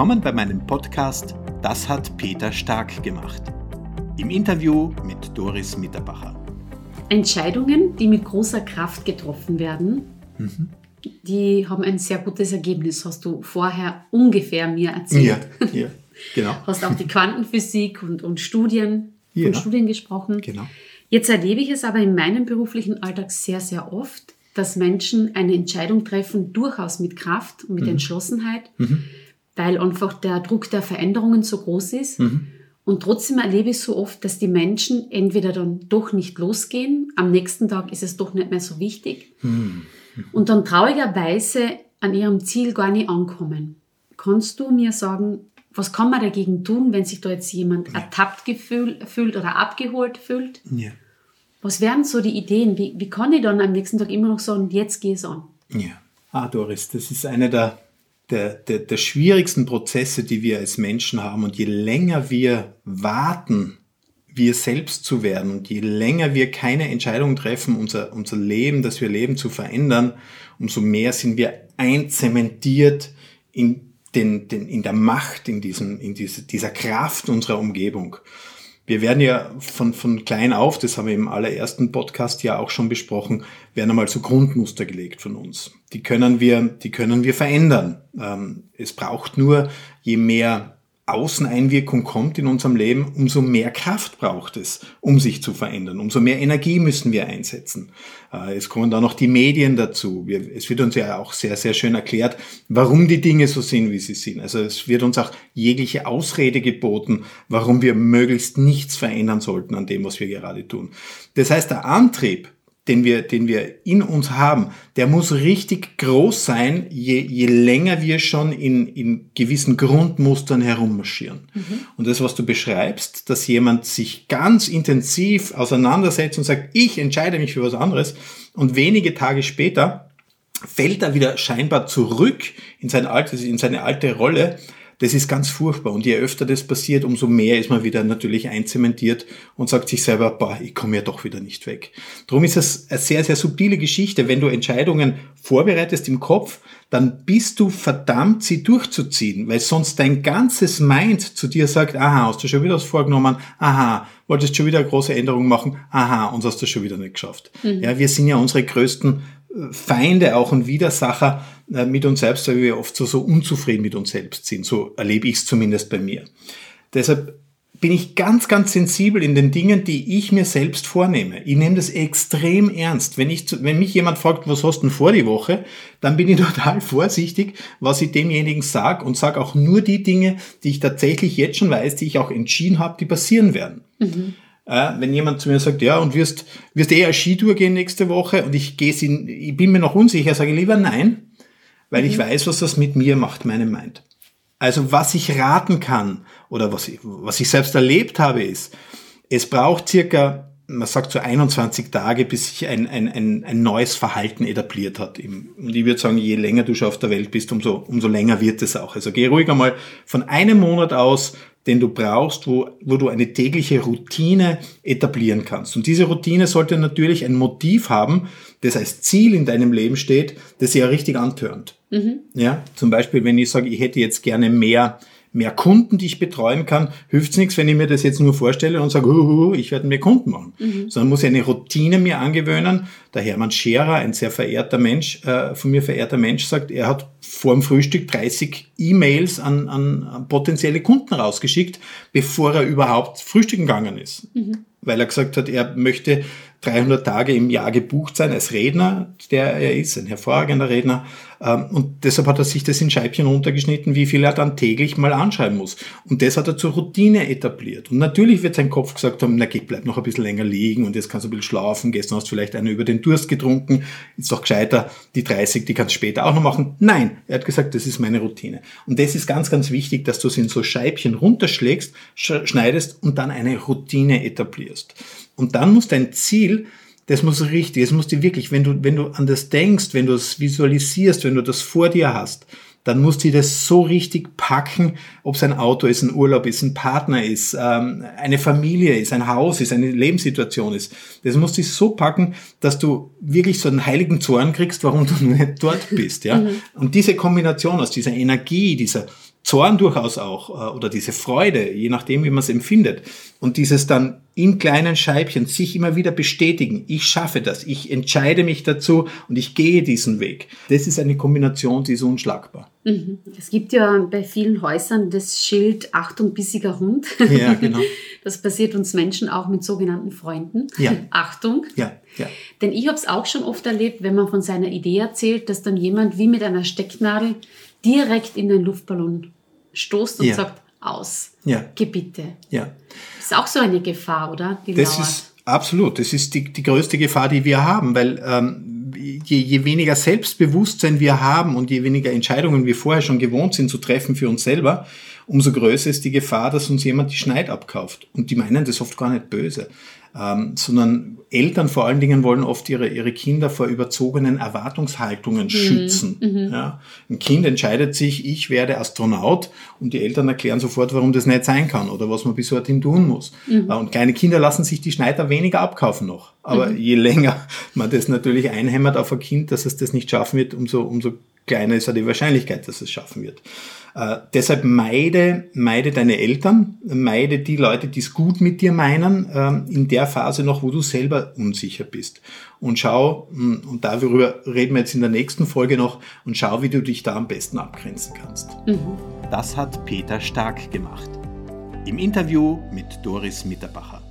willkommen bei meinem Podcast Das hat Peter Stark gemacht. Im Interview mit Doris Mitterbacher. Entscheidungen, die mit großer Kraft getroffen werden, mhm. die haben ein sehr gutes Ergebnis, hast du vorher ungefähr mir erzählt. Ja, ja genau. hast auch die Quantenphysik und, und Studien, ja. von Studien gesprochen. Genau. Jetzt erlebe ich es aber in meinem beruflichen Alltag sehr, sehr oft, dass Menschen eine Entscheidung treffen, durchaus mit Kraft und mit mhm. Entschlossenheit, mhm. Weil einfach der Druck der Veränderungen so groß ist. Mhm. Und trotzdem erlebe ich so oft, dass die Menschen entweder dann doch nicht losgehen, am nächsten Tag ist es doch nicht mehr so wichtig mhm. und dann traurigerweise an ihrem Ziel gar nicht ankommen. Kannst du mir sagen, was kann man dagegen tun, wenn sich da jetzt jemand ja. ertappt fühlt oder abgeholt fühlt? Ja. Was wären so die Ideen? Wie, wie kann ich dann am nächsten Tag immer noch sagen, jetzt gehe es an? Ja, ah, Doris, das ist einer der, der, der, der schwierigsten Prozesse, die wir als Menschen haben. Und je länger wir warten, wir selbst zu werden und je länger wir keine Entscheidung treffen, unser, unser Leben, das wir leben, zu verändern, umso mehr sind wir einzementiert in den, den, in der Macht, in, diesem, in diese, dieser Kraft unserer Umgebung. Wir werden ja von, von klein auf, das haben wir im allerersten Podcast ja auch schon besprochen, werden einmal so Grundmuster gelegt von uns. Die können wir, die können wir verändern. Ähm, es braucht nur, je mehr Außeneinwirkung kommt in unserem Leben, umso mehr Kraft braucht es, um sich zu verändern. Umso mehr Energie müssen wir einsetzen. Äh, es kommen da noch die Medien dazu. es wird uns ja auch sehr, sehr schön erklärt, warum die Dinge so sind, wie sie sind. Also es wird uns auch jegliche Ausrede geboten, warum wir möglichst nichts verändern sollten an dem, was wir gerade tun. Das heißt, der Antrieb, den wir, den wir in uns haben, der muss richtig groß sein, je, je länger wir schon in, in gewissen Grundmustern herummarschieren. Mhm. Und das, was du beschreibst, dass jemand sich ganz intensiv auseinandersetzt und sagt, ich entscheide mich für was anderes und wenige Tage später fällt er wieder scheinbar zurück in sein altes, in seine alte Rolle, das ist ganz furchtbar. Und je öfter das passiert, umso mehr ist man wieder natürlich einzementiert und sagt sich selber, boah, ich komme ja doch wieder nicht weg. Darum ist es eine sehr, sehr subtile Geschichte. Wenn du Entscheidungen vorbereitest im Kopf, dann bist du verdammt, sie durchzuziehen, weil sonst dein ganzes Mind zu dir sagt, aha, hast du schon wieder was vorgenommen, aha, wolltest schon wieder eine große Änderung machen, aha, uns hast du schon wieder nicht geschafft. Mhm. Ja, wir sind ja unsere größten Feinde auch und Widersacher äh, mit uns selbst, weil wir oft so, so unzufrieden mit uns selbst sind. So erlebe ich es zumindest bei mir. Deshalb bin ich ganz, ganz sensibel in den Dingen, die ich mir selbst vornehme. Ich nehme das extrem ernst. Wenn, ich, wenn mich jemand fragt, was hast du denn vor die Woche, dann bin ich total vorsichtig, was ich demjenigen sage und sage auch nur die Dinge, die ich tatsächlich jetzt schon weiß, die ich auch entschieden habe, die passieren werden. Mhm. Äh, wenn jemand zu mir sagt, ja, und wirst, wirst eh eine Skitour gehen nächste Woche und ich gehe in, ich bin mir noch unsicher, sage ich lieber nein, weil mhm. ich weiß, was das mit mir macht, meinem Mind. Also was ich raten kann oder was ich, was ich selbst erlebt habe, ist, es braucht circa man sagt so 21 Tage, bis sich ein, ein, ein, ein neues Verhalten etabliert hat. Und ich würde sagen, je länger du schon auf der Welt bist, umso, umso länger wird es auch. Also geh ruhig einmal von einem Monat aus, den du brauchst, wo, wo du eine tägliche Routine etablieren kannst. Und diese Routine sollte natürlich ein Motiv haben, das als Ziel in deinem Leben steht, das ja richtig antörnt. Mhm. Ja, zum Beispiel, wenn ich sage, ich hätte jetzt gerne mehr mehr Kunden, die ich betreuen kann, hilft's nichts, wenn ich mir das jetzt nur vorstelle und sage, hu, ich werde mehr Kunden machen. Mhm. Sondern muss ich eine Routine mir angewöhnen. Der Hermann Scherer, ein sehr verehrter Mensch, äh, von mir verehrter Mensch, sagt, er hat vor dem Frühstück 30 E-Mails an, an potenzielle Kunden rausgeschickt, bevor er überhaupt frühstücken gegangen ist. Mhm. Weil er gesagt hat, er möchte 300 Tage im Jahr gebucht sein als Redner, der er ist, ein hervorragender Redner. Ähm, und deshalb hat er sich das in Scheibchen runtergeschnitten, wie viel er dann täglich mal anschreiben muss. Und das hat er zur Routine etabliert. Und natürlich wird sein Kopf gesagt haben, na geh, bleib noch ein bisschen länger liegen und jetzt kannst du ein bisschen schlafen. Gestern hast du vielleicht eine über den Durst getrunken. Ist doch gescheiter, die 30, die kannst du später auch noch machen. Nein, er hat gesagt, das ist meine Routine. Und das ist ganz, ganz wichtig, dass du es in so Scheibchen runterschlägst, schneidest und dann eine Routine etablierst. Und dann muss dein Ziel, das muss richtig, es muss dir wirklich, wenn du, wenn du an das denkst, wenn du es visualisierst, wenn du das vor dir hast, dann muss dir das so richtig packen, ob es ein Auto ist, ein Urlaub ist, ein Partner ist, ähm, eine Familie ist, ein Haus ist, eine Lebenssituation ist. Das muss dich so packen, dass du wirklich so einen heiligen Zorn kriegst, warum du nicht dort bist. Ja? Mhm. Und diese Kombination aus dieser Energie, dieser Zorn durchaus auch äh, oder diese Freude, je nachdem, wie man es empfindet. Und dieses dann in kleinen Scheibchen sich immer wieder bestätigen, ich schaffe das, ich entscheide mich dazu und ich gehe diesen Weg. Das ist eine Kombination, die ist unschlagbar. Mhm. Es gibt ja bei vielen Häusern das Schild Achtung, bissiger Hund. Ja, genau. Das passiert uns Menschen auch mit sogenannten Freunden. Ja. Achtung. Ja, ja. Denn ich habe es auch schon oft erlebt, wenn man von seiner Idee erzählt, dass dann jemand wie mit einer Stecknadel direkt in den Luftballon stoßt und Ja. sagt, aus. Ja. Gebitte. ja. Das ist auch so eine Gefahr, oder? Die Das lauert. ist absolut, das ist die, die größte Gefahr, die wir haben, weil ähm, je, je weniger Selbstbewusstsein wir haben und je weniger Entscheidungen wir vorher schon gewohnt sind zu treffen für uns selber, umso größer ist die Gefahr, dass uns jemand die Schneid abkauft. Und die meinen das oft gar nicht böse, ähm, sondern Eltern vor allen Dingen wollen oft ihre, ihre Kinder vor überzogenen Erwartungshaltungen schützen. Ja? Ein Kind entscheidet sich, ich werde Astronaut und die Eltern erklären sofort, warum das nicht sein kann oder was man bis dorthin tun muss. Äh, Und kleine Kinder lassen sich die Schneider weniger abkaufen noch. Aber je länger man das natürlich einhämmert auf ein Kind, dass es das nicht schaffen wird, umso, umso kleiner ist ja die Wahrscheinlichkeit, dass es schaffen wird. Äh, deshalb meide, meide deine Eltern, meide die Leute, die es gut mit dir meinen, ähm, in der Phase noch, wo du selber unsicher bist. Und schau, mh, und darüber reden wir jetzt in der nächsten Folge noch, und schau, wie du dich da am besten abgrenzen kannst. Das hat Peter Stark gemacht. Im Interview mit Doris Mitterbacher.